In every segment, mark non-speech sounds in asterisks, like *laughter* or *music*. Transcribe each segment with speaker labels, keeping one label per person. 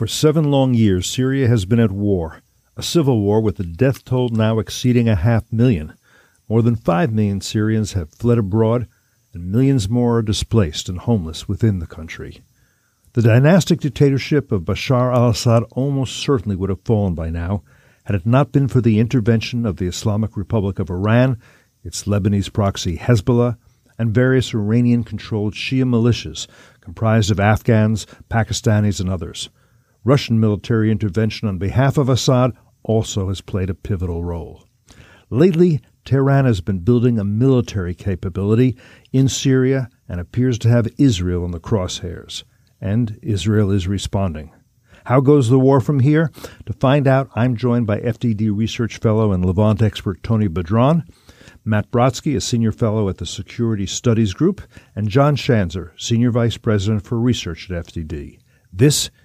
Speaker 1: For seven long years, Syria has been at war, a civil war with the death toll now exceeding a half million. More than five million Syrians have fled abroad, and millions more are displaced and homeless within the country. The dynastic dictatorship of Bashar al Assad almost certainly would have fallen by now had it not been for the intervention of the Islamic Republic of Iran, its Lebanese proxy Hezbollah, and various Iranian controlled Shia militias comprised of Afghans, Pakistanis, and others. Russian military intervention on behalf of Assad also has played a pivotal role. Lately, Tehran has been building a military capability in Syria and appears to have Israel in the crosshairs. And Israel is responding. How goes the war from here? To find out, I'm joined by FDD research fellow and Levant expert Tony Badran, Matt Brodsky, a senior fellow at the Security Studies Group, and John Schanzer, senior vice president for research at FDD. This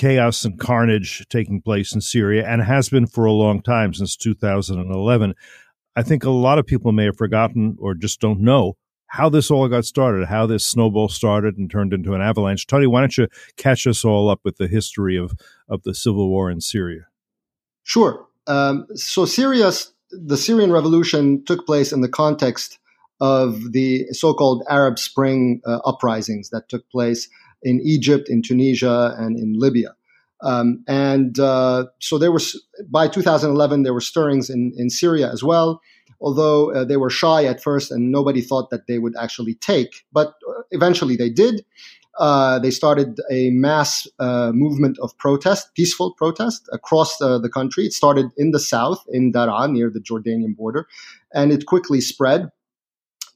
Speaker 1: chaos and carnage taking place in Syria and has been for a long time since 2011. I think a lot of people may have forgotten or just don't know how this all got started, how this snowball started and turned into an avalanche. Tony, why don't you catch us all up with the history of, of the civil war in Syria?
Speaker 2: Sure. Um, so Syria, the Syrian revolution took place in the context of the so-called Arab Spring uh, uprisings that took place in Egypt, in Tunisia, and in Libya. Um, and uh, so there was by 2011 there were stirrings in, in Syria as well, although uh, they were shy at first and nobody thought that they would actually take. But uh, eventually they did. Uh, they started a mass uh, movement of protest, peaceful protest across the, the country. It started in the south, in Daraa, near the Jordanian border, and it quickly spread.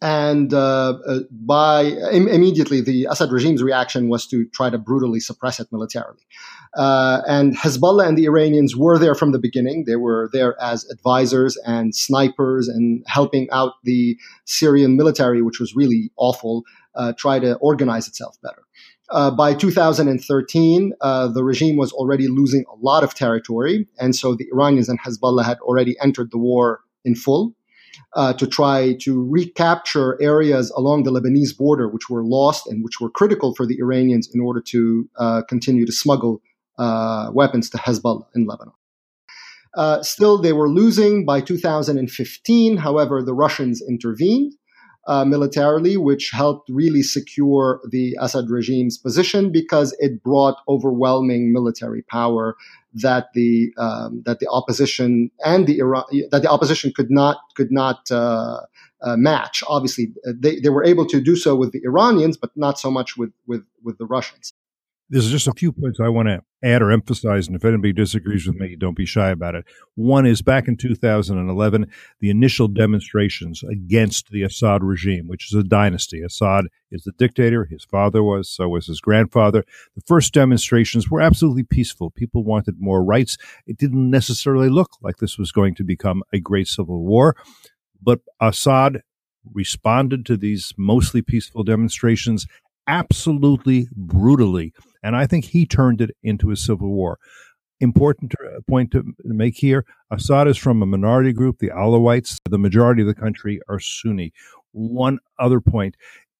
Speaker 2: And uh, uh, by Im- immediately, the Assad regime's reaction was to try to brutally suppress it militarily. Uh, and Hezbollah and the Iranians were there from the beginning. They were there as advisors and snipers and helping out the Syrian military, which was really awful, uh, try to organize itself better. Uh, by 2013, uh, the regime was already losing a lot of territory, and so the Iranians and Hezbollah had already entered the war in full. Uh, to try to recapture areas along the Lebanese border, which were lost and which were critical for the Iranians in order to uh, continue to smuggle uh, weapons to Hezbollah in Lebanon. Uh, still, they were losing by 2015. However, the Russians intervened uh, militarily, which helped really secure the Assad regime's position because it brought overwhelming military power that the um, that the opposition and the Iran that the opposition could not could not uh, uh, match. Obviously, they, they were able to do so with the Iranians, but not so much with with with the Russians.
Speaker 1: There's just a few points I want to add or emphasize, and if anybody disagrees with me, don't be shy about it. One is back in 2011, the initial demonstrations against the Assad regime, which is a dynasty. Assad is the dictator, his father was, so was his grandfather. The first demonstrations were absolutely peaceful. People wanted more rights. It didn't necessarily look like this was going to become a great civil war, but Assad responded to these mostly peaceful demonstrations absolutely brutally. And I think he turned it into a civil war. Important uh, point to make here Assad is from a minority group, the Alawites. The majority of the country are Sunni. One other point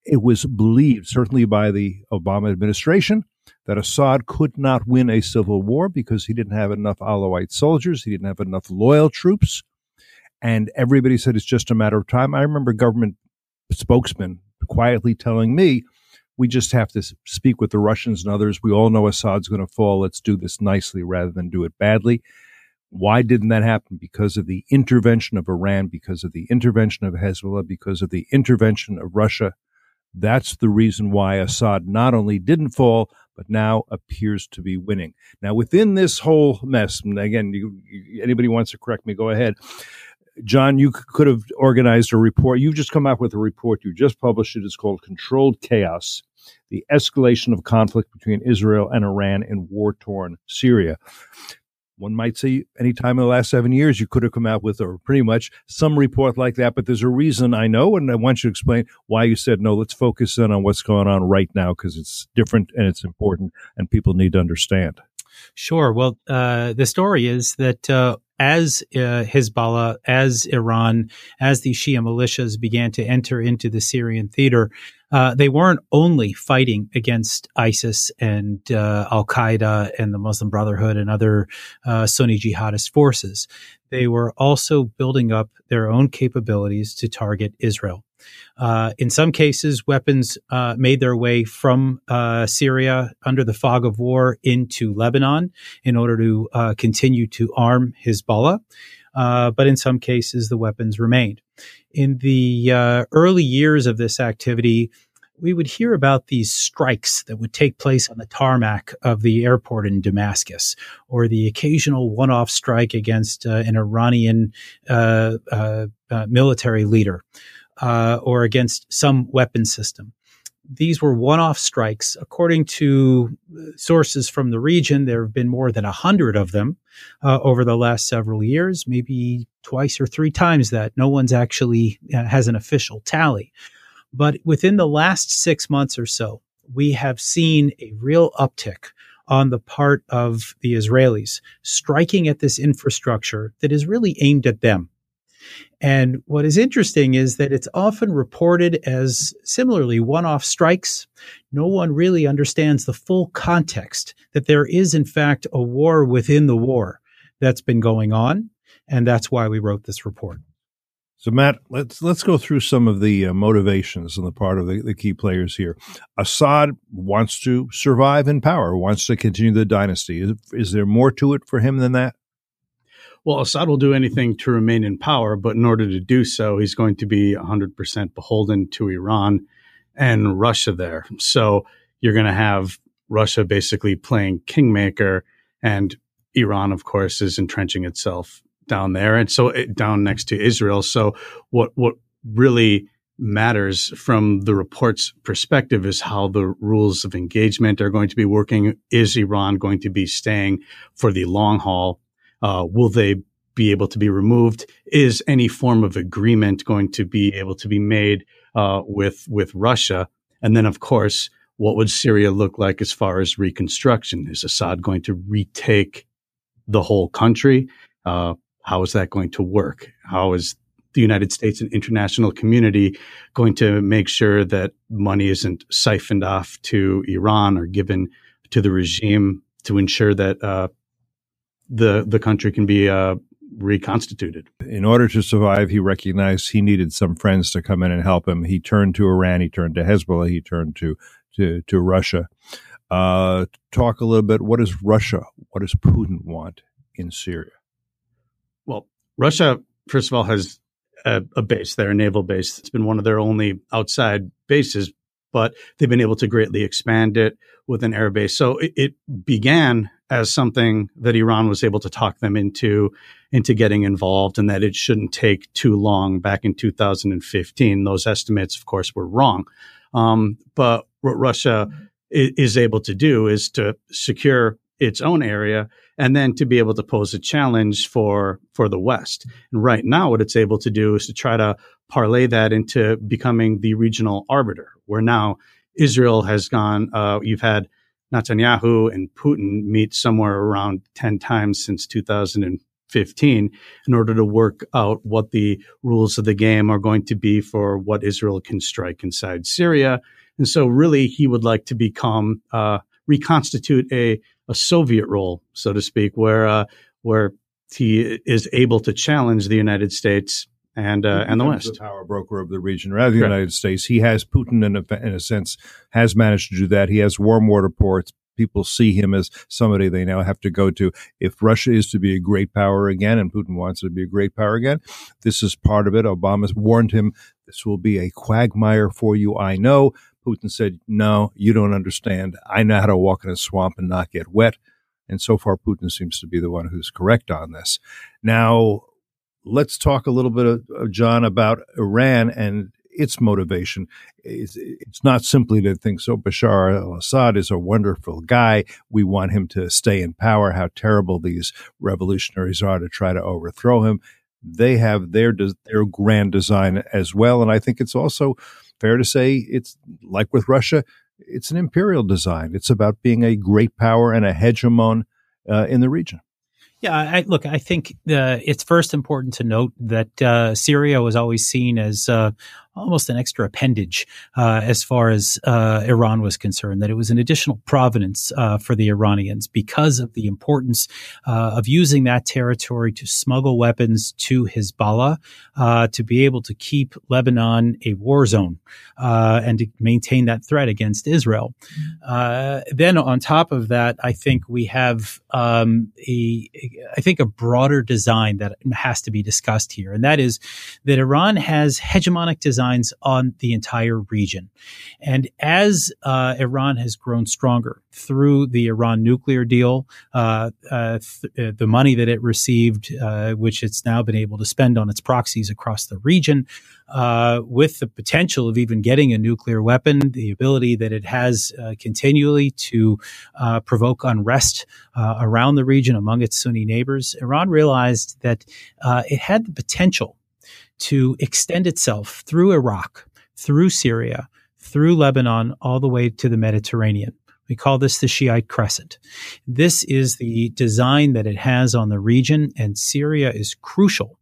Speaker 1: it was believed, certainly by the Obama administration, that Assad could not win a civil war because he didn't have enough Alawite soldiers, he didn't have enough loyal troops. And everybody said it's just a matter of time. I remember government spokesman quietly telling me, we just have to speak with the Russians and others. We all know Assad's going to fall. Let's do this nicely rather than do it badly. Why didn't that happen? Because of the intervention of Iran, because of the intervention of Hezbollah, because of the intervention of Russia. That's the reason why Assad not only didn't fall, but now appears to be winning. Now, within this whole mess, and again, you, anybody wants to correct me, go ahead. John, you could have organized a report. You've just come out with a report. You just published it. It's called Controlled Chaos The Escalation of Conflict Between Israel and Iran in War Torn Syria one might say any time in the last seven years you could have come out with or pretty much some report like that but there's a reason i know and i want you to explain why you said no let's focus in on what's going on right now because it's different and it's important and people need to understand
Speaker 3: sure well uh, the story is that uh, as uh, Hezbollah, as Iran, as the Shia militias began to enter into the Syrian theater, uh, they weren't only fighting against ISIS and uh, Al Qaeda and the Muslim Brotherhood and other uh, Sunni jihadist forces. They were also building up their own capabilities to target Israel. Uh, in some cases, weapons uh, made their way from uh, Syria under the fog of war into Lebanon in order to uh, continue to arm Hezbollah. Uh, but in some cases, the weapons remained. In the early years of this activity, we would hear about these strikes that would take place on the tarmac of the airport in Damascus, or the occasional one off strike against uh, an Iranian uh, uh military leader uh, or against some weapon system. These were one off strikes. According to sources from the region, there have been more than a hundred of them uh, over the last several years, maybe twice or three times that. No one's actually uh, has an official tally. But within the last six months or so, we have seen a real uptick on the part of the Israelis striking at this infrastructure that is really aimed at them. And what is interesting is that it's often reported as similarly one off strikes. No one really understands the full context that there is, in fact, a war within the war that's been going on. And that's why we wrote this report.
Speaker 1: So, Matt, let's let's go through some of the uh, motivations on the part of the, the, key players here. Assad wants to survive in power, wants to continue the dynasty. Is, is there more to it for him than that?
Speaker 4: Well, Assad will do anything to remain in power, but in order to do so, he's going to be 100% beholden to Iran and Russia there. So you're going to have Russia basically playing kingmaker, and Iran, of course, is entrenching itself down there, and so it, down next to Israel. So what what really matters from the report's perspective is how the rules of engagement are going to be working. Is Iran going to be staying for the long haul? Uh, will they be able to be removed? Is any form of agreement going to be able to be made uh, with with Russia? And then, of course, what would Syria look like as far as reconstruction? Is Assad going to retake the whole country? Uh, how is that going to work? How is the United States and international community going to make sure that money isn't siphoned off to Iran or given to the regime to ensure that uh, the the country can be uh, reconstituted.
Speaker 1: In order to survive, he recognized he needed some friends to come in and help him. He turned to Iran, he turned to Hezbollah, he turned to to, to Russia. Uh, talk a little bit. What does Russia? What does Putin want in Syria?
Speaker 4: Well, Russia, first of all, has a, a base there, a naval base. It's been one of their only outside bases, but they've been able to greatly expand it with an air base. So it, it began as something that Iran was able to talk them into into getting involved and that it shouldn't take too long back in 2015 those estimates of course were wrong um, but what Russia is able to do is to secure its own area and then to be able to pose a challenge for for the West. And right now, what it's able to do is to try to parlay that into becoming the regional arbiter, where now Israel has gone. Uh, you've had Netanyahu and Putin meet somewhere around 10 times since 2015 in order to work out what the rules of the game are going to be for what Israel can strike inside Syria. And so, really, he would like to become, uh, reconstitute a, a Soviet role, so to speak, where, uh, where he is able to challenge the United States and uh, and the West.
Speaker 1: The power broker of the region, rather than the United States. He has Putin, in a, in a sense, has managed to do that. He has warm water ports, people see him as somebody they now have to go to. If Russia is to be a great power again, and Putin wants it to be a great power again, this is part of it. Obama's warned him this will be a quagmire for you. I know. Putin said, No, you don't understand. I know how to walk in a swamp and not get wet. And so far, Putin seems to be the one who's correct on this. Now, let's talk a little bit, of, John, about Iran and its motivation. It's, it's not simply to think so Bashar al Assad is a wonderful guy. We want him to stay in power. How terrible these revolutionaries are to try to overthrow him. They have their their grand design as well, and I think it's also fair to say it's like with Russia. It's an imperial design. It's about being a great power and a hegemon uh, in the region.
Speaker 3: Yeah, I, look, I think uh, it's first important to note that uh, Syria was always seen as uh, almost an extra appendage uh, as far as uh, Iran was concerned, that it was an additional provenance uh, for the Iranians because of the importance uh, of using that territory to smuggle weapons to Hezbollah, uh, to be able to keep Lebanon a war zone uh, and to maintain that threat against Israel. then on top of that, I think we have um, a, I think a broader design that has to be discussed here, and that is that Iran has hegemonic design designs on the entire region. And as uh, Iran has grown stronger through the Iran nuclear deal, uh, uh, th- the money that it received, uh, which it's now been able to spend on its proxies across the region, uh, with the potential of even getting a nuclear weapon, the ability that it has continually to provoke unrest around the region among its Sunni neighbors, Iran realized that it had the potential to extend itself through Iraq, through Syria, through Lebanon, all the way to the Mediterranean. We call this the Shiite Crescent. This is the design that it has on the region, and Syria is crucial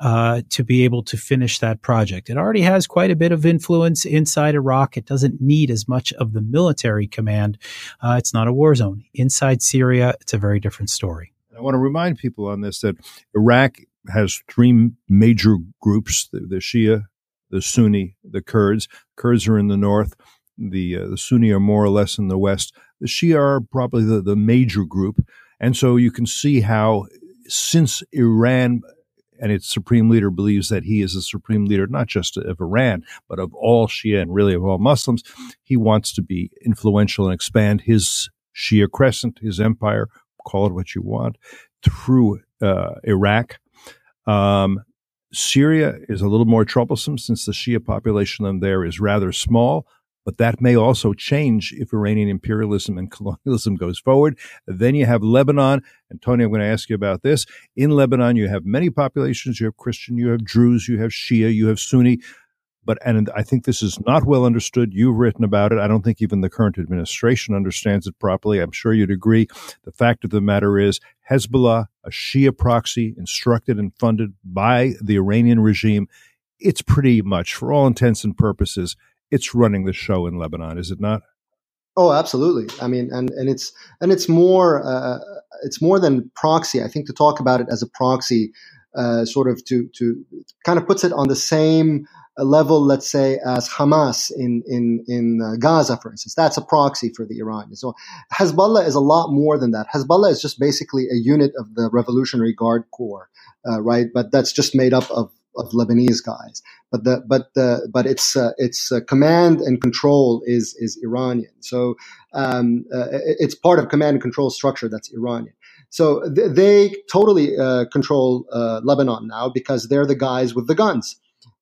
Speaker 3: uh, to be able to finish that project. It already has quite a bit of influence inside Iraq. It doesn't need as much of the military command. Uh, it's not a war zone. Inside Syria, it's a very different story.
Speaker 1: I want to remind people on this that Iraq has three major groups: the, the Shia, the Sunni, the Kurds. Kurds are in the north. The uh, the Sunni are more or less in the west. The Shia are probably the, the major group, and so you can see how since Iran and its supreme leader believes that he is the supreme leader not just of Iran but of all Shia and really of all Muslims, he wants to be influential and expand his Shia crescent, his empire, call it what you want, through uh, Iraq um, Syria is a little more troublesome since the Shia population there is rather small, but that may also change if Iranian imperialism and *laughs* colonialism goes forward. Then you have Lebanon. And Tony, I'm going to ask you about this. In Lebanon, you have many populations. You have Christian, you have Druze, you have Shia, you have Sunni. But, and I think this is not well understood. You've written about it. I don't think even the current administration understands it properly. I'm sure you'd agree. The fact of the matter is Hezbollah, a Shia proxy instructed and funded by the Iranian regime, it's pretty much, for all intents and purposes, it's running the show in Lebanon, is it not?
Speaker 2: Oh, absolutely. I mean, and and it's and it's more uh, it's more than proxy. I think to talk about it as a proxy, uh, sort of to to kind of puts it on the same level, let's say, as Hamas in in in uh, Gaza, for instance. That's a proxy for the Iranians. So Hezbollah is a lot more than that. Hezbollah is just basically a unit of the Revolutionary Guard Corps, uh, right? But that's just made up of of Lebanese guys. But the but the but its uh, its uh, command and control is is Iranian. So um, uh, it's part of command and control structure that's Iranian. So th- they totally uh, control uh, Lebanon now because they're the guys with the guns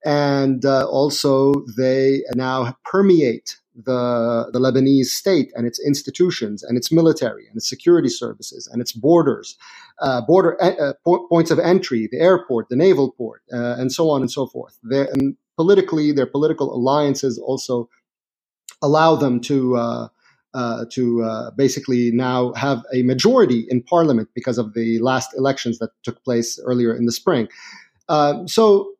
Speaker 2: and uh, also they now permeate the, the Lebanese state and its institutions and its military and its security services and its borders, uh, border uh, po- points of entry, the airport, the naval port, uh, and so on and so forth. They're, and politically, their political alliances also allow them to uh, to uh, basically now have a majority in parliament because of the last elections that took place earlier in the spring. Uh, so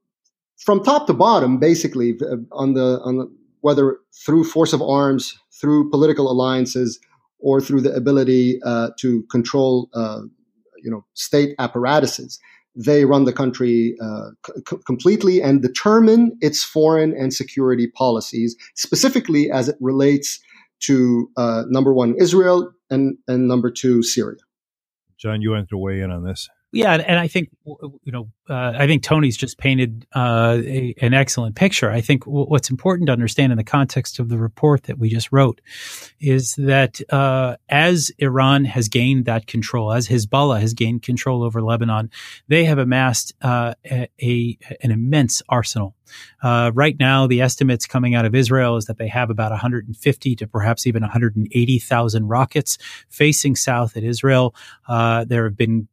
Speaker 2: from top to bottom, basically uh, on the on the, whether through force of arms, through political alliances, or through the ability uh, to control, uh, you know, state apparatuses, they run the country uh, c- completely and determine its foreign and security policies, specifically as it relates to uh, number one, Israel, and, and number two, Syria.
Speaker 1: John, you want to weigh in on this?
Speaker 3: Yeah, and I think you know, uh, I think Tony's just painted uh, a, an excellent picture. I think w- what's important to understand in the context of the report that we just wrote is that uh, as Iran has gained that control, as Hezbollah has gained control over Lebanon, they have amassed uh, a, a, an immense arsenal. Uh, right now, the estimates coming out of Israel is that they have about 150 to perhaps even 180,000 rockets facing south at Israel. Uh, there have been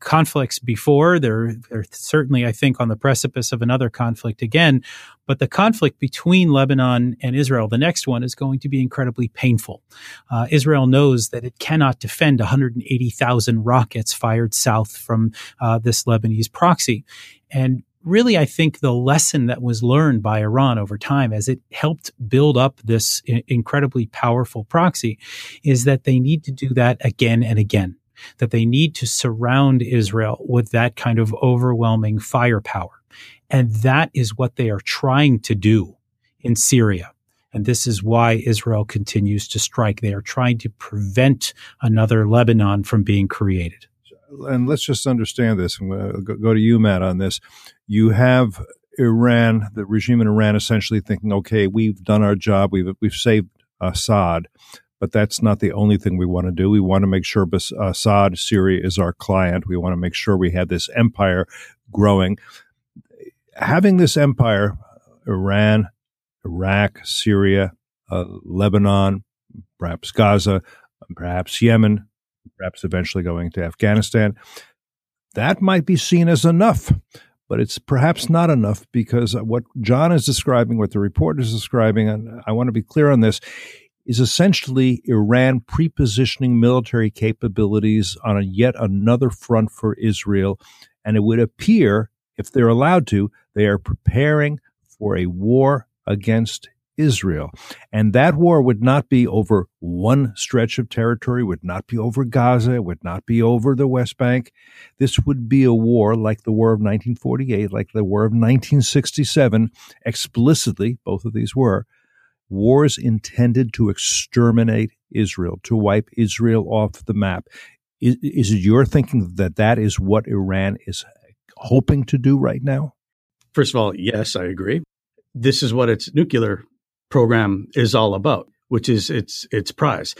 Speaker 3: conflicts before. They're, they're certainly, I think, on the precipice of another conflict again. But the conflict between Lebanon and Israel, the next one, is going to be incredibly painful. Uh, Israel knows that it cannot defend 180,000 rockets fired south from uh, this Lebanese proxy. And really, I think the lesson that was learned by Iran over time as it helped build up this incredibly powerful proxy is that they need to do that again and again that they need to surround Israel with that kind of overwhelming firepower. And that is what they are trying to do in Syria. And this is why Israel continues to strike. They are trying to prevent another Lebanon from being created.
Speaker 1: And let's just understand this. I'm going to go to you, Matt, on this. You have Iran, the regime in Iran, essentially thinking, okay, we've done our job. We've, we've saved Assad but that's not the only thing we want to do. We want to make sure Assad, Syria is our client. We want to make sure we have this empire growing. Having this empire, Iran, Iraq, Syria, uh, Lebanon, perhaps Gaza, perhaps Yemen, perhaps eventually going to Afghanistan, that might be seen as enough. But it's perhaps not enough because what John is describing, what the report is describing, and I want to be clear on this, is essentially Iran prepositioning military capabilities on a yet another front for Israel. And it would appear, if they're allowed to, they are preparing for a war against Israel. And that war would not be over one stretch of territory, would not be over Gaza, would not be over the West Bank. This would be a war like the War of 1948, like the War of 1967, explicitly, both of these were, wars intended to exterminate Israel, to wipe Israel off the map. Is, is it your thinking that that is what Iran is hoping to do right now?
Speaker 4: First of all, yes, I agree. This is what its nuclear program is all about, which is its its prize.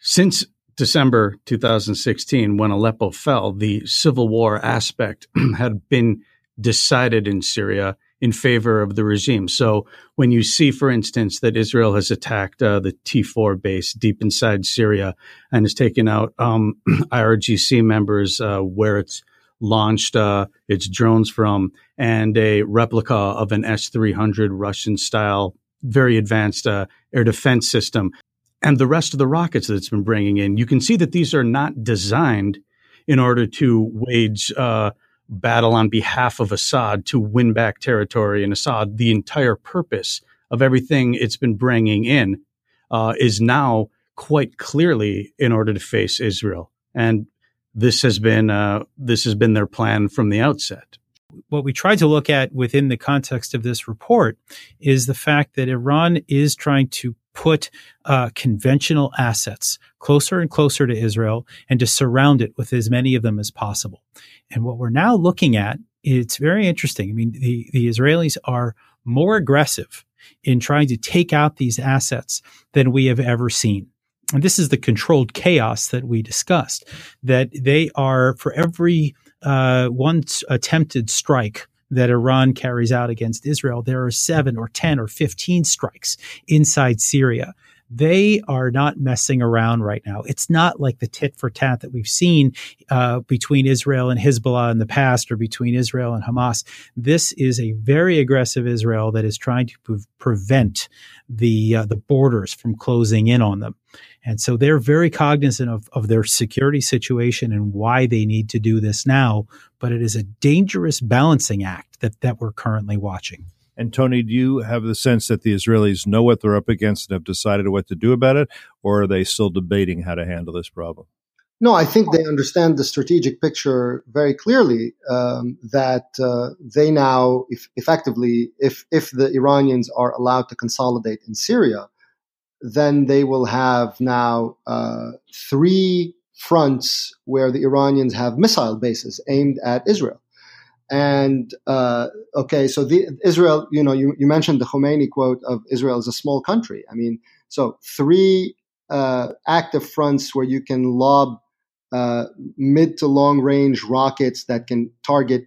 Speaker 4: Since December 2016, when Aleppo fell, the civil war aspect *clears throat* had been decided in Syria in favor of the regime. So when you see, for instance, that Israel has attacked uh, the T4 base deep inside Syria and has taken out um, *clears throat* IRGC members uh, where it's launched uh, its drones from, and a replica of an S 300 Russian style, very advanced uh, air defense system, and the rest of the rockets that it's been bringing in, you can see that these are not designed in order to wage uh, battle on behalf of Assad to win back territory in Assad. The entire purpose of everything it's been bringing in uh, is now quite clearly in order to face Israel, and this has been uh, this has been their plan from the outset.
Speaker 3: What we tried to look at within the context of this report is the fact that Iran is trying to put uh, conventional assets closer and closer to Israel and to surround it with as many of them as possible. And what we're now looking at, it's very interesting. I mean, the, the Israelis are more aggressive in trying to take out these assets than we have ever seen. And this is the controlled chaos that we discussed, that they are for every uh, attempted strike that Iran carries out against Israel, there are seven or 10 or 15 strikes inside Syria. They are not messing around right now. It's not like the tit for tat that we've seen uh, between Israel and Hezbollah in the past or between Israel and Hamas. This is a very aggressive Israel that is trying to pre- prevent the uh, the borders from closing in on them. And so they're very cognizant of, of their security situation and why they need to do this now. But it is a dangerous balancing act that, that we're currently watching.
Speaker 1: And Tony, do you have the sense that the Israelis know what they're up against and have decided what to do about it, or are they still debating how to handle this problem?
Speaker 2: No, I think they understand the strategic picture very clearly. Um, that uh, they now, if, effectively, if if the Iranians are allowed to consolidate in Syria, then they will have now uh, three fronts where the Iranians have missile bases aimed at Israel. And uh, okay, so the, Israel, you know, you, you mentioned the Khomeini quote of Israel is a small country. I mean, so three uh, active fronts where you can lob uh, mid to long range rockets that can target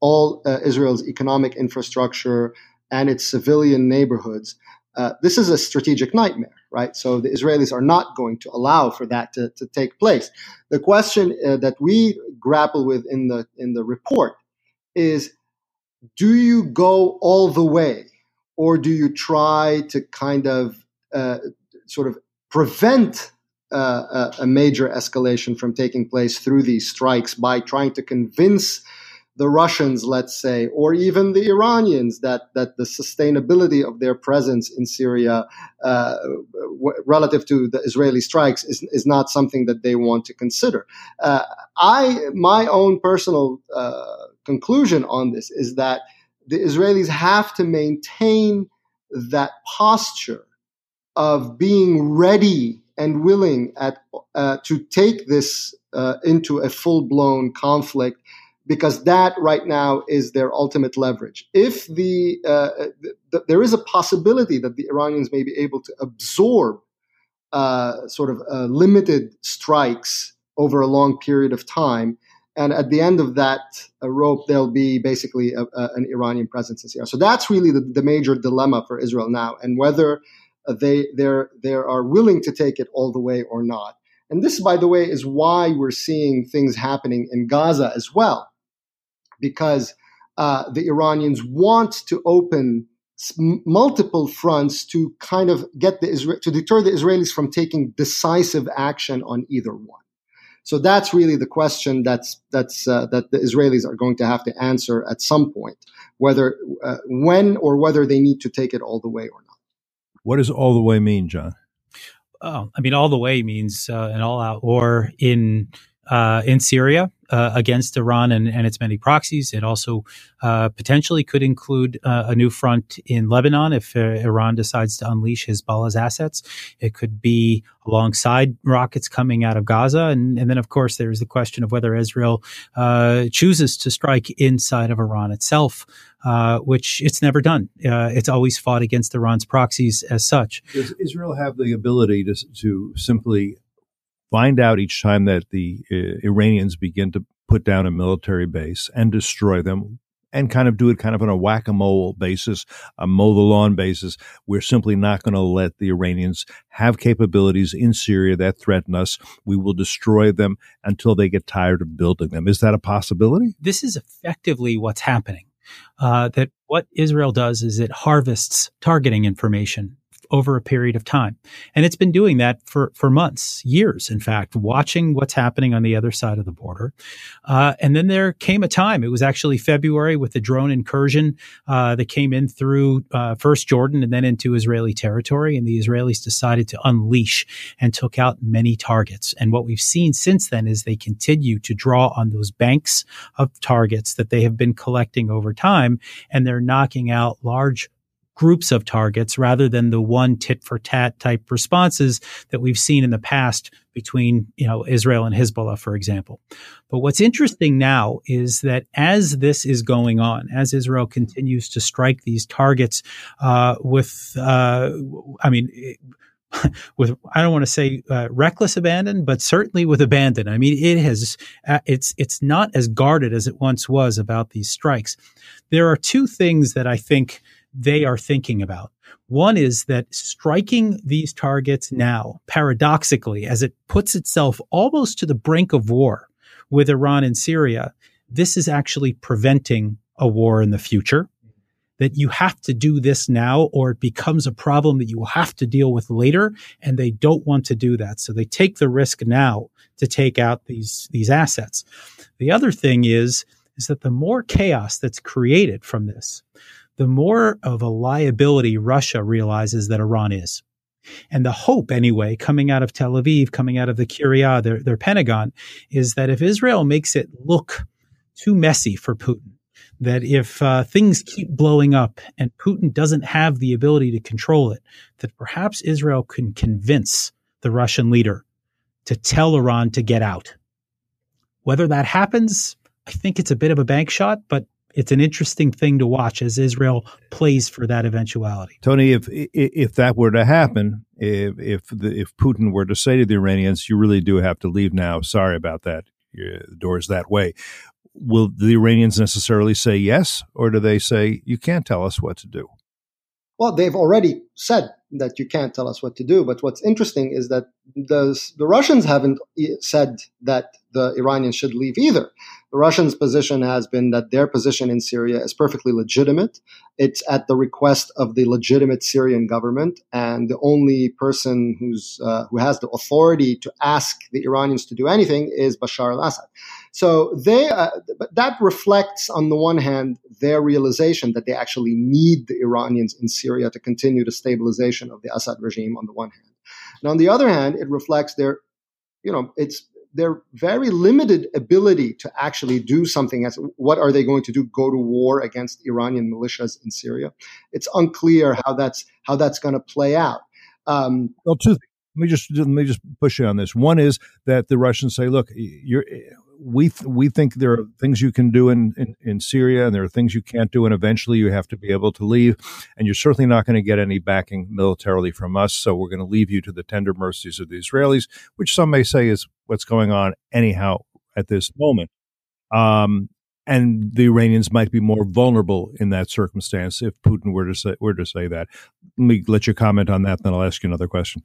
Speaker 2: all uh, Israel's economic infrastructure and its civilian neighborhoods. Uh, this is a strategic nightmare, right? So the Israelis are not going to allow for that to, to take place. The question uh, that we grapple with in the in the report is: Do you go all the way, or do you try to kind of uh, sort of prevent uh, a, a major escalation from taking place through these strikes by trying to convince the Russians, let's say, or even the Iranians, that that the sustainability of their presence in Syria uh, w- relative to the Israeli strikes is is not something that they want to consider. Uh, I my own personal uh, conclusion on this is that the Israelis have to maintain that posture of being ready and willing at, uh, to take this uh, into a full blown conflict because that right now is their ultimate leverage. If the, uh, th- there is a possibility that the Iranians may be able to absorb uh, sort of uh, limited strikes over a long period of time, and at the end of that uh, rope, there'll be basically a, a, an Iranian presence in Syria. So that's really the, the major dilemma for Israel now, and whether uh, they they they are willing to take it all the way or not. And this, by the way, is why we're seeing things happening in Gaza as well because uh, the Iranians want to open multiple fronts to kind of get the Isra- to deter the Israelis from taking decisive action on either one. So that's really the question that's that's uh, that the Israelis are going to have to answer at some point, whether uh, when or whether they need to take it all the way or not.
Speaker 1: What does all the way mean, John?
Speaker 3: Oh, I mean, all the way means uh, an all-out war in uh, in Syria uh, against Iran and, and, its many proxies. It also uh, potentially could include uh, a new front in Lebanon if uh, Iran decides to unleash Hezbollah's assets. It could be alongside rockets coming out of Gaza. And, and then, of course, there's the question of whether Israel uh, chooses to strike inside of Iran itself. which it's never done. it's always fought against Iran's proxies as such.
Speaker 1: Does Israel have the ability to, to simply find out each time that the uh, Iranians begin to put down a military base and destroy them and kind of do it kind of on a whack-a-mole basis, a mow the lawn basis. We're simply not going to let the Iranians have capabilities in Syria that threaten us. We will destroy them until they get tired of building them. Is that a possibility?
Speaker 3: This is effectively what's happening. Uh, that what Israel does is it harvests targeting information over a period of time. And it's been doing that for, for months, years, in fact, watching what's happening on the other side of the border. Uh, and then there came a time, it was actually February with the drone incursion uh, that came in through uh, first Jordan and then into Israeli territory. And the Israelis decided to unleash and took out many targets. And what we've seen since then is they continue to draw on those banks of targets that they have been collecting over time. And they're knocking out large groups of targets rather than the one tit for tat type responses that we've seen in the past between you know Israel and Hezbollah, for example. But what's interesting now is that as this is going on, as Israel continues to strike these targets uh, with, uh, I mean. *laughs* with I don't want to say uh, reckless abandon, but certainly with abandon. I mean, it has uh, it's it's not as guarded as it once was about these strikes. There are two things that I think they are thinking about. One is that striking these targets now, paradoxically, as it puts itself almost to the brink of war with Iran and Syria, this is actually preventing a war in the future. That you have to do this now, or it becomes a problem that you will have to deal with later, and they don't want to do that. So they take the risk now to take out these, these assets. The other thing is, is that the more chaos that's created from this, the more of a liability Russia realizes that Iran is. And the hope, anyway, coming out of Tel Aviv, coming out of the Kiryat, their, their Pentagon, is that if Israel makes it look too messy for Putin, that if uh, things keep blowing up and Putin doesn't have the ability to control it, that perhaps Israel can convince the Russian leader to tell Iran to get out. Whether that happens, I think it's a bit of a bank shot, but it's an interesting thing to watch as Israel plays for that eventuality.
Speaker 1: Tony, if if that were to happen, if if, the, if Putin were to say to the Iranians, "You really do have to leave now. Sorry about that. The door is that way." Will the Iranians necessarily say yes, or do they say you can't tell us what to do?
Speaker 2: Well, they've already said that you can't tell us what to do. But what's interesting is that the, the Russians haven't said that the Iranians should leave either. The Russians' position has been that their position in Syria is perfectly legitimate. It's at the request of the legitimate Syrian government, and the only person who's uh, who has the authority to ask the Iranians to do anything is Bashar al-Assad. So they uh, that reflects, on the one hand, their realization that they actually need the Iranians in Syria to continue the stabilization of the Assad regime. On the one hand, and on the other hand, it reflects their, you know, it's their very limited ability to actually do something as what are they going to do? Go to war against Iranian militias in Syria? It's unclear how that's how that's going to play out.
Speaker 1: Um, well two things. Let me just let me just push you on this. One is that the Russians say look you're we th- we think there are things you can do in, in, in Syria, and there are things you can't do, and eventually you have to be able to leave. And you're certainly not going to get any backing militarily from us, so we're going to leave you to the tender mercies of the Israelis, which some may say is what's going on anyhow at this moment. Um, and the Iranians might be more vulnerable in that circumstance if Putin were to say were to say that. Let me let you comment on that, then I'll ask you another question.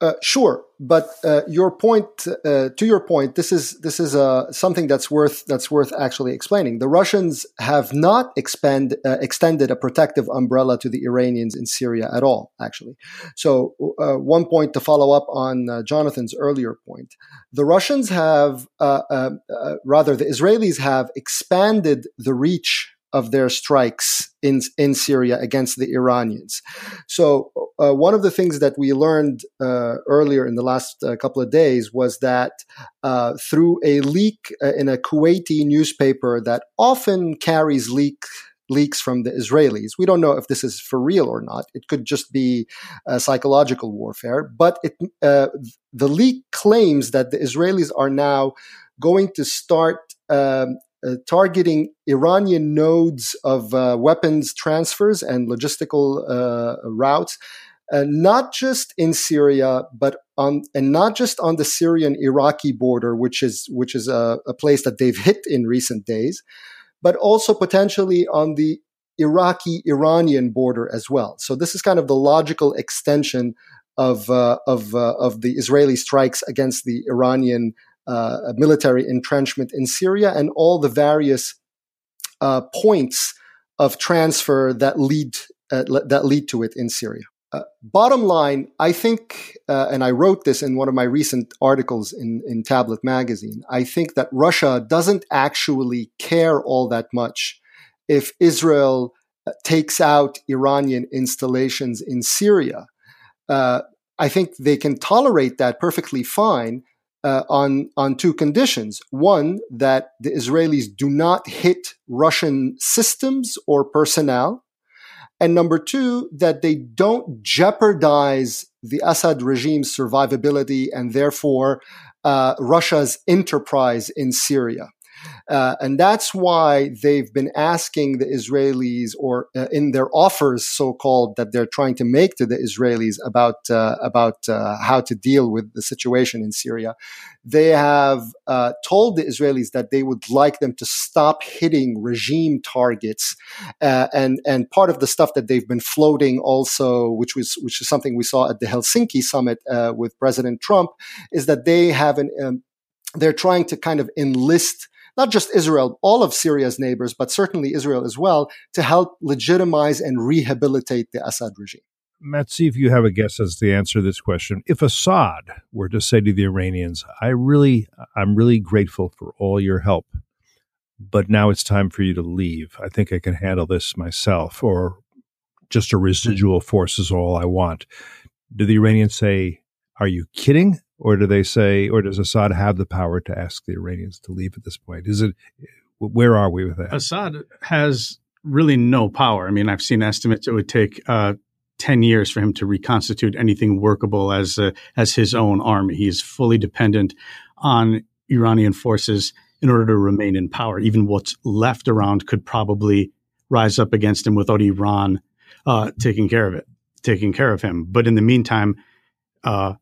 Speaker 2: Uh, sure, but uh, your point uh, to your point, this is this is uh, something that's worth that's worth actually explaining. The Russians have not expand, uh, extended a protective umbrella to the Iranians in Syria at all, actually. So, one point to follow up on Jonathan's earlier point: the Russians have, rather, the Israelis have expanded the reach of their strikes in in Syria against the Iranians. So uh, one of the things that we learned uh, earlier in the last uh, couple of days was that uh, through a leak uh, in a Kuwaiti newspaper that often carries leak leaks from the Israelis. We don't know if this is for real or not. It could just be psychological warfare, but it, uh, the leak claims that the Israelis are now going to start um, uh, targeting Iranian nodes of uh, weapons transfers and logistical uh, routes, uh, not just in Syria, but on and not just on the Syrian-Iraqi border, which is which is a, a place that they've hit in recent days, but also potentially on the Iraqi-Iranian border as well. So this is kind of the logical extension of uh, of uh, of the Israeli strikes against the Iranian uh, military entrenchment in Syria and all the various uh, points of transfer that lead uh, that lead to it in Syria. Uh, bottom line, I think, uh, and I wrote this in one of my recent articles in, in Tablet magazine. I think that Russia doesn't actually care all that much if Israel uh, takes out Iranian installations in Syria. I think they can tolerate that perfectly fine uh, on on two conditions. One, that the Israelis do not hit Russian systems or personnel, and number two, that they don't jeopardize the Assad regime's survivability and therefore uh, Russia's enterprise in Syria. Uh, and that's why they've been asking the Israelis, or uh, in their offers, so-called, that they're trying to make to the Israelis about uh, about uh, how to deal with the situation in Syria. They have uh, told the Israelis that they would like them to stop hitting regime targets, uh, and and part of the stuff that they've been floating also, which was which is something we saw at the Helsinki summit with President Trump, is that they have an um, they're trying to kind of enlist not just Israel, all of Syria's neighbors, but certainly Israel as well, to help legitimize and rehabilitate the Assad regime.
Speaker 1: Matt, see if you have a guess as to the answer to this question. If Assad were to say to the Iranians, I really, I'm really grateful for all your help, but now it's time for you to leave. I think I can handle this myself, or just a residual force is all I want. Do the Iranians say, Are you kidding? Or do they say, or does Assad have the power to ask the Iranians to leave at this point? Is it, Where are we with that?
Speaker 4: Assad has really no power. I mean, I've seen estimates it would take uh, 10 years for him to reconstitute anything workable as uh, as his own army. He is fully dependent on Iranian forces in order to remain in power. Even what's left around could probably rise up against him without Iran uh, taking care of it, taking care of him. But in the meantime, uh,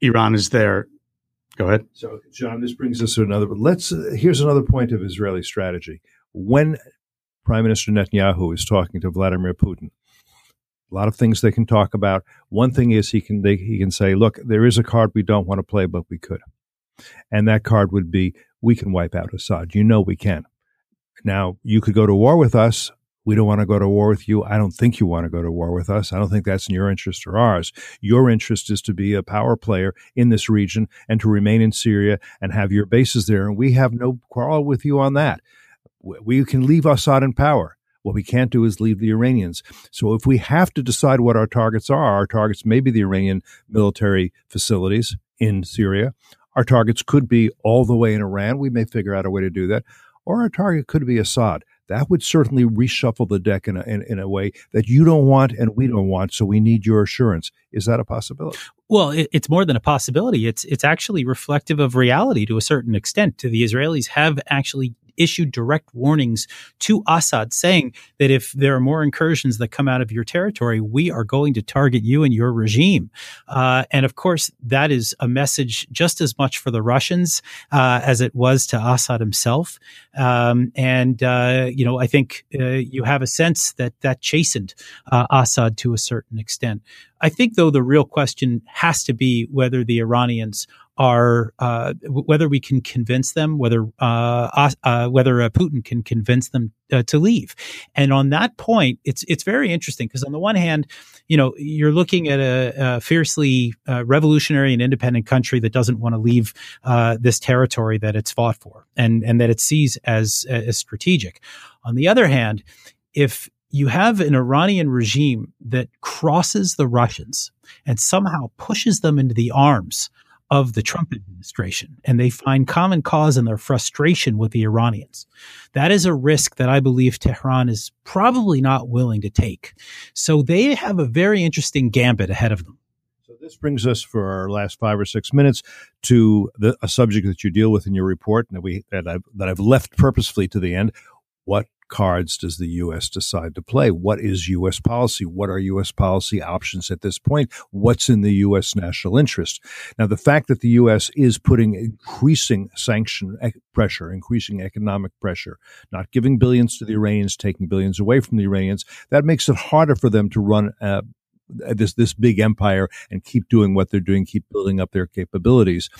Speaker 4: Iran is there. Go ahead.
Speaker 1: So, John, this brings us to another. Let's. Uh, here's another point of Israeli strategy. When Prime Minister Netanyahu is talking to Vladimir Putin, a lot of things they can talk about. One thing is he can they, he can say, "Look, there is a card we don't want to play, but we could," and that card would be, "We can wipe out Assad. You know we can." Now you could go to war with us. We don't want to go to war with you. I don't think you want to go to war with us. I don't think that's in your interest or ours. Your interest is to be a power player in this region and to remain in Syria and have your bases there. And we have no quarrel with you on that. We can leave Assad in power. What we can't do is leave the Iranians. So if we have to decide what our targets are, our targets may be the Iranian military facilities in Syria. Our targets could be all the way in Iran. We may figure out a way to do that. Or our target could be Assad. That would certainly reshuffle the deck in a, in, in a way that you don't want and we don't want. So we need your assurance. Is that a possibility?
Speaker 3: Well, it, it's more than a possibility. It's it's actually reflective of reality to a certain extent. The Israelis have actually issued direct warnings to Assad saying that if there are more incursions that come out of your territory, we are going to target you and your regime. Uh, and of course, that is a message just as much for the Russians uh, as it was to Assad himself. Um, and, uh, you know, I think uh, you have a sense that that chastened uh, Assad to a certain extent. I think, though, the real question has to be whether the Iranians are uh, whether we can convince them, whether uh, uh, whether uh, Putin can convince them uh, to leave. And on that point, it's it's very interesting because on the one hand, you know, you're looking at a, a fiercely uh, revolutionary and independent country that doesn't want to leave this territory that it's fought for and and that it sees as as strategic. On the other hand, if you have an Iranian regime that crosses the Russians and somehow pushes them into the arms of the Trump administration and they find common cause in their frustration with the Iranians. That is a risk that I believe Tehran is probably not willing to take. So they have a very interesting gambit ahead of them.
Speaker 1: So this brings us for our last five or six minutes to the, a subject that you deal with in your report and that we that I've, that I've left purposefully to the end. What cards does the U.S. decide to play? What is U.S. policy? What are U.S. policy options at this point? What's in the U.S. national interest? Now, the fact that the U.S. is putting increasing sanction pressure, increasing economic pressure, not giving billions to the Iranians, taking billions away from the Iranians, that makes it harder for them to run uh, this this big empire and keep doing what they're doing, keep building up their capabilities.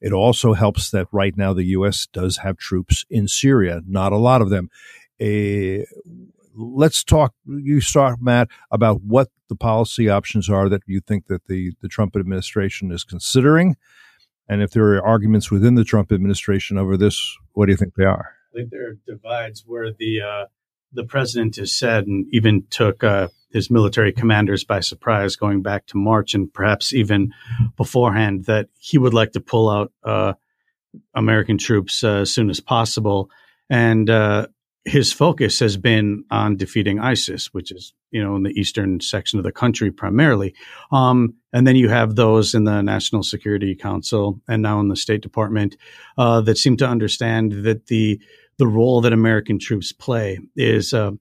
Speaker 1: It also helps that right now the U.S. does have troops in Syria, not a lot of them a let's talk you start matt about what the policy options are that you think that the the trump administration is considering. And if there are arguments within the trump administration over this what do you think they are?
Speaker 4: I think there are divides where the uh, the president has said and even took uh, his military commanders by surprise going back to march and perhaps even beforehand that he would like to pull out uh, american troops uh, as soon as possible. And uh, his focus has been on defeating ISIS, which is you know in the eastern section of the country primarily. Um, and then you have those in the National Security Council and now in the State Department uh, that seem to understand that the the role that American troops play is uh,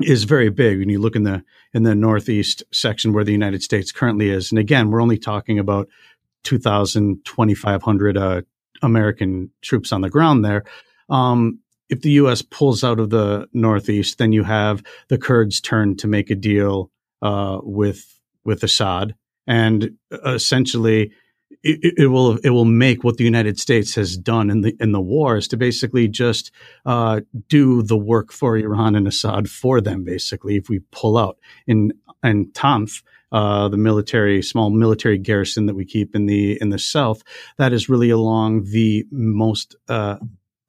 Speaker 4: is very big. When you look in the in the northeast section where the United States currently is, and again, we're only talking about 2,000, 2,500 uh, American troops on the ground there. Um, if the U.S. pulls out of the Northeast, then you have the Kurds turn to make a deal uh, with with Assad, and essentially, it, it, will it will make what the United States has done in the in the war is to basically just uh, do the work for Iran and Assad for them. Basically, if we pull out in and Tanf, uh, the military small military garrison that we keep in the in the south, that is really along the most uh,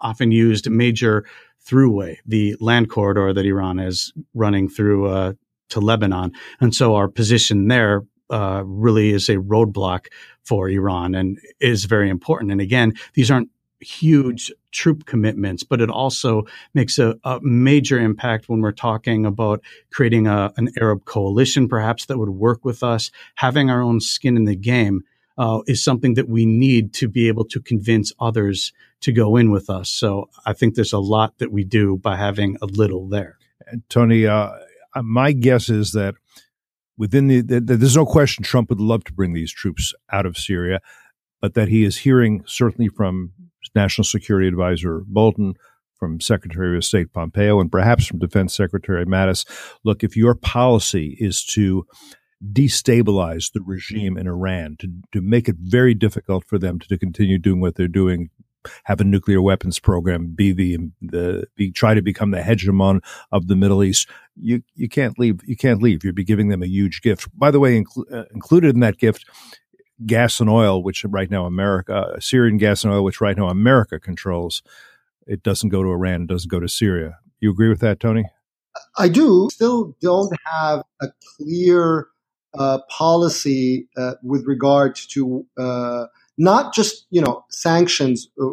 Speaker 4: often used major throughway, the land corridor that Iran is running through uh, to Lebanon. And so our position there uh, really is a roadblock for Iran and is very important. And again, these aren't huge troop commitments, but it also makes a, a major impact when we're talking about creating a, an Arab coalition, perhaps that would work with us, having our own skin in the game. Uh, is something that we need to be able to convince others to go in with us. So I think there's a lot that we do by having a little there.
Speaker 1: Tony, uh, my guess is that within the, the, there's no question Trump would love to bring these troops out of Syria, but that he is hearing certainly from National Security Advisor Bolton, from Secretary of State Pompeo, and perhaps from Defense Secretary Mattis. Look, if your policy is to destabilize the regime in Iran, to, to make it very difficult for them to, to continue doing what they're doing, have a nuclear weapons program, be the the be try to become the hegemon of the Middle East. You you can't leave. You can't leave. You'd be giving them a huge gift. By the way, uh, included in that gift, gas and oil, which right now America, Syrian gas and oil, which right now America controls. It doesn't go to Iran. It doesn't go to Syria. You agree with that, Tony?
Speaker 2: I do. Still, don't have a clear uh, policy uh, with regard to uh, not just you know sanctions, uh,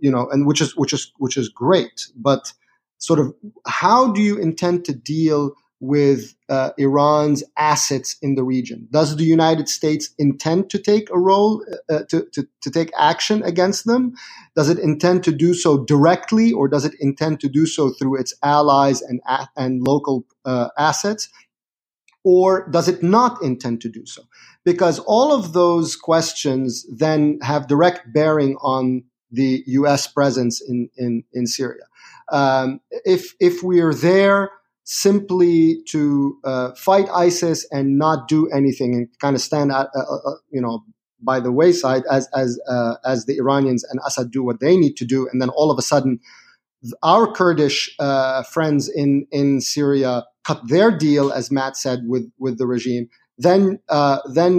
Speaker 2: you know, and which is which is which is great, but sort of how do you intend to deal with uh, Iran's assets in the region? Does the United States intend to take a role uh, to, to, to take action against them? Does it intend to do so directly, or does it intend to do so through its allies and and local uh, assets? Or does it not intend to do so? Because all of those questions then have direct bearing on the U.S. presence in in, in Syria. Um, if if we are there simply to uh, fight ISIS and not do anything and kind of stand at uh, uh, you know by the wayside as as uh, as the Iranians and Assad do what they need to do, and then all of a sudden our Kurdish uh, friends in in Syria cut their deal, as Matt said, with with the regime, then uh, then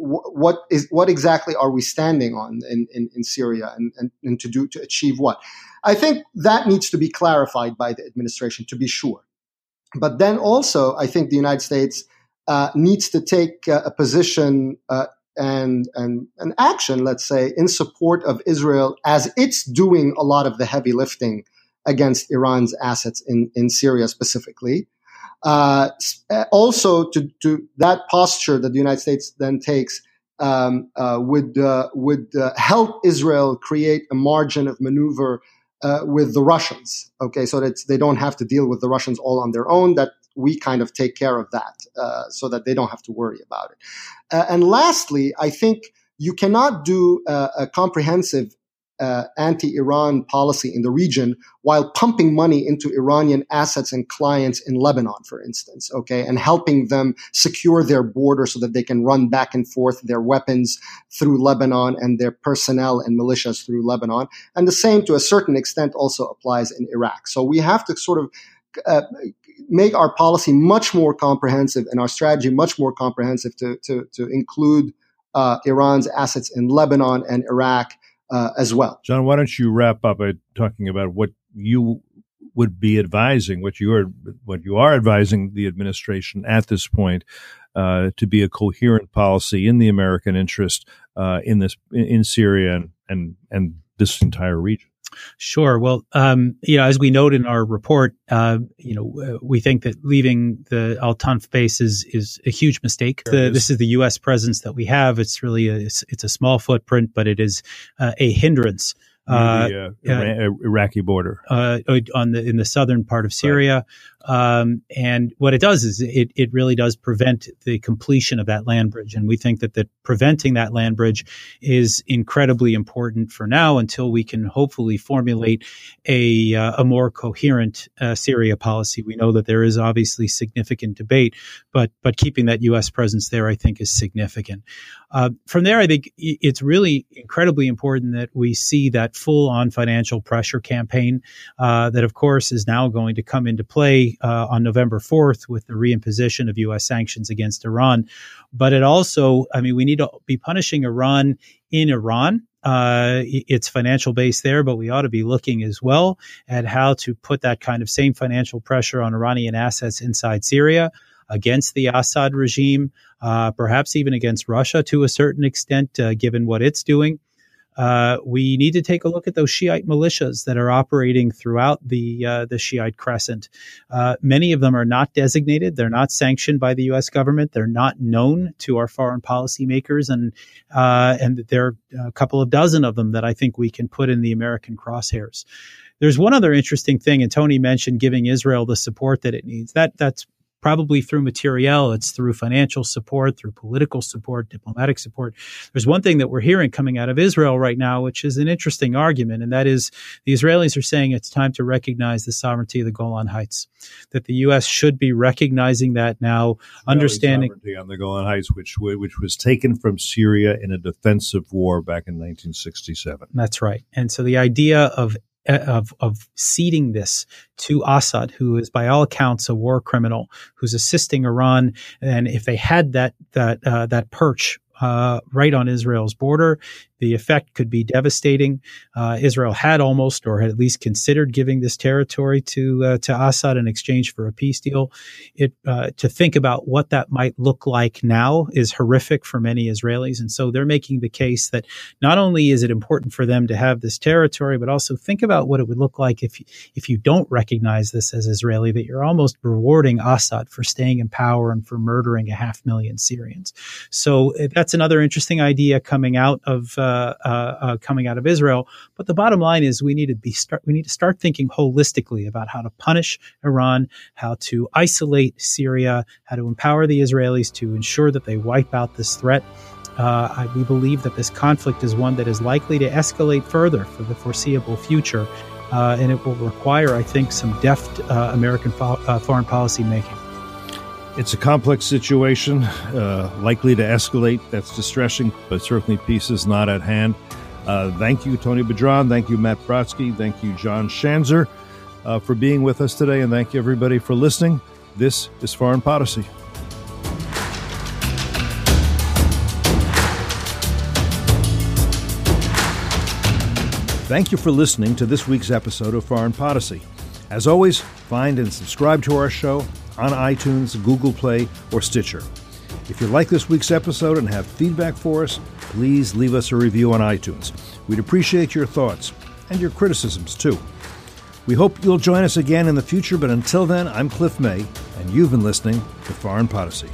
Speaker 2: w- what is what exactly are we standing on in, in, in Syria and, and, and to do to achieve what? I think that needs to be clarified by the administration to be sure. But then also, I think the United States uh, needs to take uh, a position uh, and, and an action, let's say, in support of Israel as it's doing a lot of the heavy lifting against Iran's assets in, in Syria specifically. Uh, also, to, to that posture that the United States then takes um, uh, would uh, would uh, help Israel create a margin of maneuver uh, with the Russians. Okay, so that they don't have to deal with the Russians all on their own. That we kind of take care of that, uh, so that they don't have to worry about it. and lastly, I think you cannot do a comprehensive uh, anti-Iran policy in the region while pumping money into Iranian assets and clients in Lebanon, for instance, okay, and helping them secure their border so that they can run back and forth their weapons through Lebanon and their personnel and militias through Lebanon. And the same, to a certain extent, also applies in Iraq. So we have to sort of uh, make our policy much more comprehensive and our strategy much more comprehensive to to, to include uh, Iran's assets in Lebanon and Iraq uh, as well.
Speaker 1: John, why don't you wrap up by talking about what you would be advising, what you are, what you are advising the administration at this point uh, to be a coherent policy in the American interest uh, in this in Syria and, and and this entire region.
Speaker 3: Sure. Well, um, you know, as we note in our report, uh, you know, uh, we think that leaving the Al Tanf base is, is a huge mistake. The, this is the U.S. presence that we have. It's really a, it's, it's a small footprint, but it is uh, a hindrance
Speaker 1: uh, the uh, uh, Iraqi border
Speaker 3: uh, on the in the southern part of Syria. Right. Um, and what it does is it it really does prevent the completion of that land bridge, and we think that that preventing that land bridge is incredibly important for now until we can hopefully formulate a uh, a more coherent uh, Syria policy. We know that there is obviously significant debate, but but keeping that U.S. presence there, I think, is significant. from there, I think it's really incredibly important that we see that full on financial pressure campaign uh, that, of course, is now going to come into play uh, on November 4th with the reimposition of U.S. sanctions against Iran. But it also, I mean, we need to be punishing Iran in Iran uh, its financial base there, but we ought to be looking as well at how to put that kind of same financial pressure on Iranian assets inside Syria against the Assad regime, uh, perhaps even against Russia to a certain extent, uh, given what it's doing. Uh, we need to take a look at those Shiite militias that are operating throughout the uh, the Shiite crescent. Uh, many of them are not designated; they're not sanctioned by the U.S. government. They're not known to our foreign policy makers, and uh, and there are a couple of dozen of them that I think we can put in the American crosshairs. There's one other interesting thing, and Tony mentioned giving Israel the support that it needs. That that's probably through material, it's through financial support, through political support, diplomatic support. There's one thing that we're hearing coming out of Israel right now, which is an interesting argument, and that is the Israelis are saying it's time to recognize the sovereignty of the Golan Heights, that the U.S. should be recognizing that now, understanding
Speaker 1: on the Golan Heights, which which was taken from Syria in a defensive war back in 1967.
Speaker 3: That's right, and so the idea of of of ceding this to Assad, who is by all accounts a war criminal, who's assisting Iran, and if they had that that uh, that perch uh, right on Israel's border, the effect could be devastating. Uh, Israel had almost, or had at least considered, giving this territory to uh, to Assad in exchange for a peace deal. It uh, to think about what that might look like now is horrific for many Israelis, and so they're making the case that not only is it important for them to have this territory, but also think about what it would look like if if you don't recognize this as Israeli, that you're almost rewarding Assad for staying in power and for murdering a half million Syrians. So uh, that's another interesting idea coming out of uh, coming out of Israel. But the bottom line is we need to be start, we need to start thinking holistically about how to punish Iran, how to isolate Syria, how to empower the Israelis to ensure that they wipe out this threat. Uh, we believe that this conflict is one that is likely to escalate further for the foreseeable future, uh, and it will require, I think, some deft uh, American fo- uh, foreign policy making.
Speaker 1: It's a complex situation, uh, likely to escalate. That's distressing, but certainly peace is not at hand. Uh, thank you, Tony Badran. Thank you, Matt Brodsky. Thank you, John Schanzer, uh, for being with us today. And thank you, everybody, for listening. This is Foreign Podicy. Thank you for listening to this week's episode of Foreign Podicy. As always, find and subscribe to our show on iTunes, Google Play, or Stitcher. If you like this week's episode and have feedback for us, please leave us a review on iTunes. We'd appreciate your thoughts and your criticisms too. We hope you'll join us again in the future, but until then, I'm Cliff May, and you've been listening to Foreign Podicy.